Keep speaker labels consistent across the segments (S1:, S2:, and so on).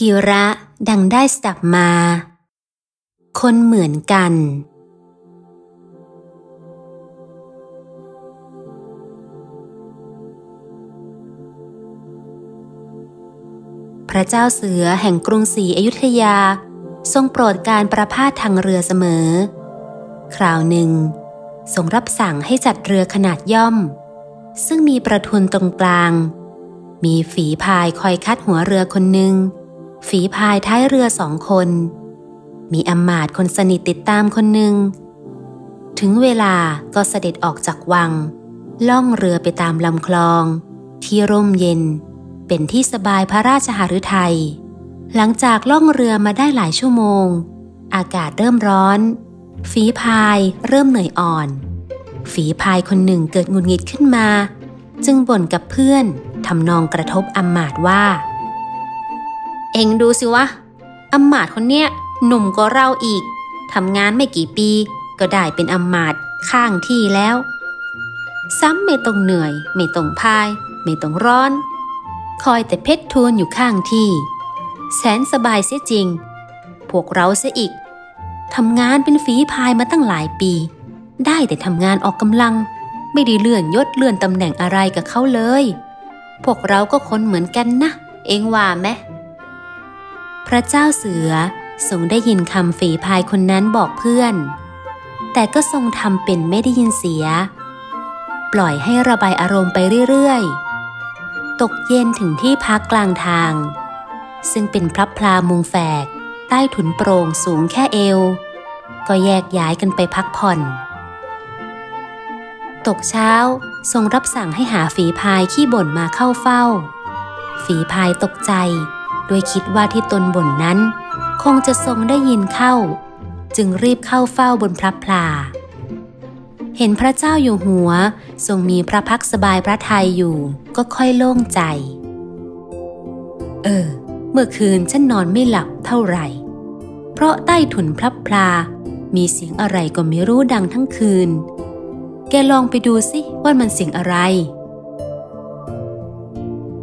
S1: กิระดังได้สดับมา คนเหมือนกัน พระเจ้าเสือแห่งกรุงศรีอยุธยา ทรงโปรดการประพาสทางเรือเสมอ คราวหนึ่ง ทรงรับสั่งให้จัดเรือขนาดย่อม ซึ่งมีประทุนตรงกลาง มีฝีพายคอยคัดหัวเรือคนหนึ่ง ฝีพายท้ายเรือสองคน มีอำมาตย์คนสนิทติดตามคนหนึ่ง ถึงเวลาก็เสด็จออกจากวัง ล่องเรือไปตามลำคลอง ที่ร่มเย็น เป็นที่สบายพระราชหฤทัย หลังจากล่องเรือมาได้หลายชั่วโมง อากาศเริ่มร้อน ฝีพายเริ่มเหนื่อยอ่อน ฝีพายคนหนึ่งเกิดหงุดหงิดขึ้นมา จึงบ่นกับเพื่อนทำนองกระทบอำมาตย์ว่า เองดูสิวะอำมาตคนเนี้ยหนุ่มก็เราอีกทำงานไม่กี่ปี ก็ได้เป็นอำมาตข้างที่แล้ว ซ้ำไม่ต้องเหนื่อย ไม่ต้องพาย ไม่ต้องร้อน คอยแต่เพชรทวนอยู่ข้างที่ แสนสบายเสียจริง พวกเราเสียอีกทำงานเป็นฝีพายมาตั้งหลายปี ได้แต่ทำงานออกกำลัง ไม่ได้เลื่อนยศเลื่อนตำแหน่งอะไรกับเขาเลย พวกเราก็คนเหมือนกันนะ เองว่าไหม พระเจ้าเสือทรงได้ยินคำฝีพายคนนั้นบอกเพื่อน แต่ก็ทรงทำเป็นไม่ได้ยินเสีย ปล่อยให้ระบายอารมณ์ไปเรื่อยๆ ตกเย็นถึงที่พักกลางทาง ซึ่งเป็นพระพลามุงแฝก ใต้ถุนโปร่งสูงแค่เอว ก็แยกย้ายกันไปพักผ่อน ตกเช้าทรงรับสั่งให้หาฝีพายขี้บ่นมาเข้าเฝ้า ฝีพายตกใจ โดยคิดว่าที่ตนบ่นนั้น คงจะทรงได้ยินเข้า จึงรีบเข้าเฝ้าบนพระพลา เห็นพระเจ้าอยู่หัวทรงมีพระพักสบายพระทัยอยู่ก็ค่อยโล่งใจ เออ เมื่อคืนฉันนอนไม่หลับเท่าไหร่ เพราะใต้ถุนพระพลา มีเสียงอะไรก็ไม่รู้ดังทั้งคืน แกลองไปดูสิว่ามันเสียงอะไร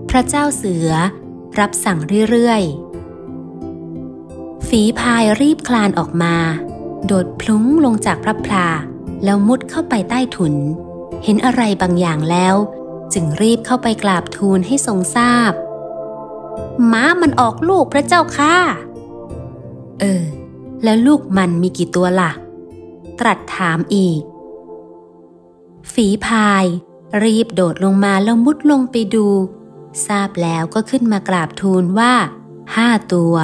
S1: พระเจ้าเสือ รับสั่งเรื่อยๆ ฝีพายรีบคลานออกมา โดดพลุ้งลงจากพระพลา แล้วมุดเข้าไปใต้ถุน เห็นอะไรบางอย่างแล้ว จึงรีบเข้าไปกราบทูลให้ทรงทราบ ม้ามันออกลูกพระเจ้าค่ะ เออ แล้วลูกมันมีกี่ตัวละ่ะ ตรัสถามอีก ฝีพายรีบโดดลงมาแล้วมุดลงไปดู ทราบแล้วก็ขึ้นมากราบทูลว่าห้าตัว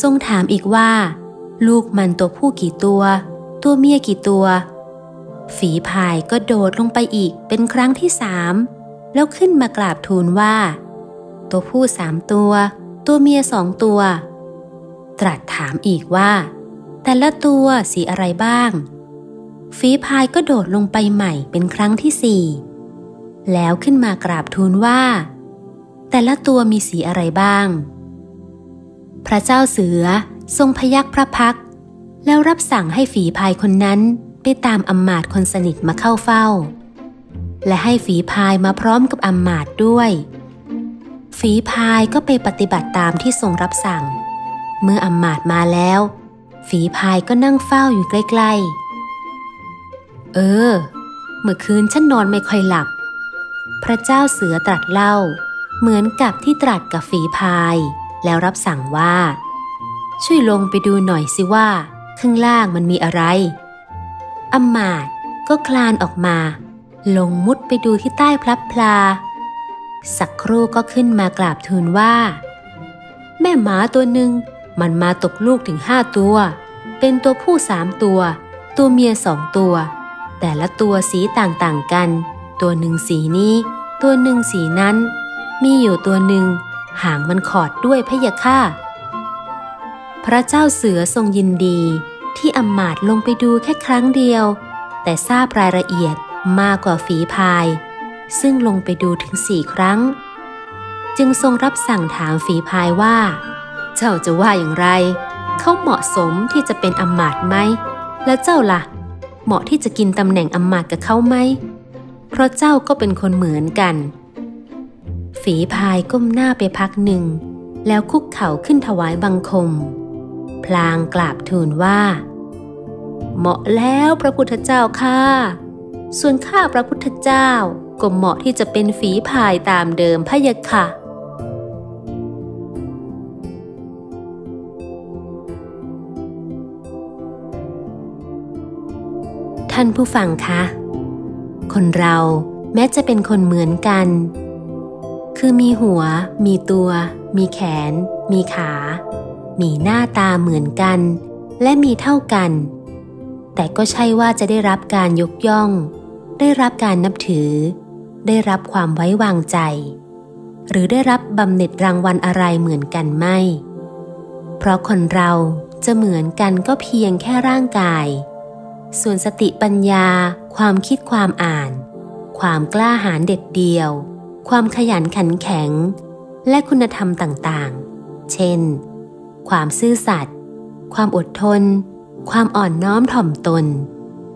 S1: ทรงถามอีกว่า ลูกมันตัวผู้กี่ตัว ตัวเมียกี่ตัว ฝีพายก็โดดลงไปอีกเป็นครั้งที่สามแล้วขึ้นมากราบทูลว่า ตัวผู้สามตัว ตัวเมียสองตัว ตรัสถามอีกว่า แต่ละตัวสีอะไรบ้าง ฝีพายก็โดดลงไปใหม่เป็นครั้งที่สี่ แล้วขึ้นมากราบทูลว่า แต่ละตัวมีสีอะไรบ้าง พระเจ้าเสือทรงพยักพระพัก แล้วรับสั่งให้ฝีพายคนนั้นไปตามอำมาตย์คนสนิทมาเข้าเฝ้า และให้ฝีพายมาพร้อมกับอำมาตย์ด้วย ฝีพายก็ไปปฏิบัติตามที่ทรงรับสั่ง เมื่ออำมาตย์มาแล้ว ฝีพายก็นั่งเฝ้าอยู่ใกล้ ๆ เออ เมื่อคืนฉันนอนไม่ค่อยหลับ พระเจ้าเสือตรัสเล่า เหมือนกับที่ตรัสกับฝีพาย แล้วรับสั่งว่า ช่วยลงไปดูหน่อยสิว่า ข้างล่างมันมีอะไรอำมาตก็คลานออกมา ลงมุดไปดูที่ใต้พลับพลา สักครู่ก็ขึ้นมากราบทูลว่า แม่หมาตัวหนึ่งมันมาตกลูกถึงห้าตัว เป็นตัวผู้สามตัว ตัวเมียสองตัว แต่ละตัวสีต่างๆกัน ตัวหนึ่งสีนี้ ตัวหนึ่งสีนั้น มีอยู่ตัวหนึ่งหางมันขอดด้วยพะยะค่ะ พระเจ้าเสือทรงยินดีที่อำมาตลงไปดูแค่ครั้งเดียว แต่ทราบรายละเอียดมากกว่าฝีพาย ซึ่งลงไปดูถึงสี่ครั้ง จึงทรงรับสั่งถามฝีพายว่า เจ้าจะว่าอย่างไร เขาเหมาะสมที่จะเป็นอำมาตไหม แล้วเจ้าละ่ะ เหมาะที่จะกินตำแหน่งอำมาตกับเขาไหม เพราะเจ้าก็เป็นคนเหมือนกัน ฝีพายก้มหน้าไปพักหนึ่ง แล้วคุกเข่าขึ้นถวายบังคม พลางกราบทูลว่า เหมาะแล้วพระพุทธเจ้าข้าส่วนข้าพระพุทธเจ้าก็เหมาะที่จะเป็นฝีพายตามเดิมพะยะค่ะท่านผู้ฟังคะ คนเราแม้จะเป็นคนเหมือนกัน คือมีหัว มีตัว มีแขน มีขา มีหน้าตาเหมือนกัน และมีเท่ากัน แต่ก็ใช่ว่าจะได้รับการยกย่อง ได้รับการนับถือ ได้รับความไว้วางใจ หรือได้รับบำเหน็จรางวัลอะไรเหมือนกันไม่ เพราะคนเราจะเหมือนกันก็เพียงแค่ร่างกาย ส่วนสติปัญญา ความคิดความอ่าน ความกล้าหาญเด็ดเดียว ความขยันขันแข็ง และคุณธรรมต่างๆ เช่น ความซื่อสัตย์ ความอดทน ความอ่อนน้อมถ่อมตน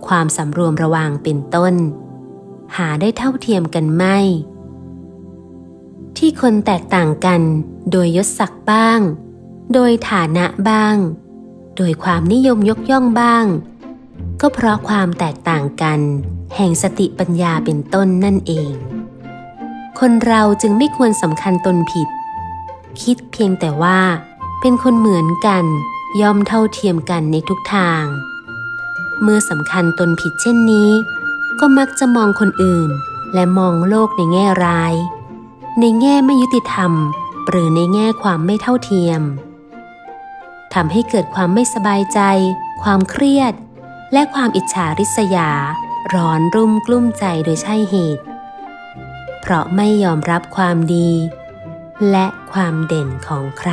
S1: ความสำรวมระวังเป็นต้น หาได้เท่าเทียมกันไม่ ที่คนแตกต่างกันโดยยศศักดิ์บ้าง โดยฐานะบ้าง โดยความนิยมยกย่องบ้าง ก็เพราะความแตกต่างกัน แห่งสติปัญญาเป็นต้นนั่นเอง คนเราจึงไม่ควรสำคัญตนผิด คิดเพียงแต่ว่า เป็นคนเหมือนกันย่อมเท่าเทียมกันในทุกทาง เมื่อสำคัญตนผิดเช่นนี้ ก็มักจะมองคนอื่น และมองโลกในแง่ร้าย ในแง่ไม่ยุติธรรม หรือในแง่ความไม่เท่าเทียมทำให้เกิดความไม่สบายใจ ความเครียด และความอิจฉาริษยา ร้อนรุ่มกลุ้มใจโดยใช่เหตุ เพราะไม่ยอมรับความดี และความเด่นของใคร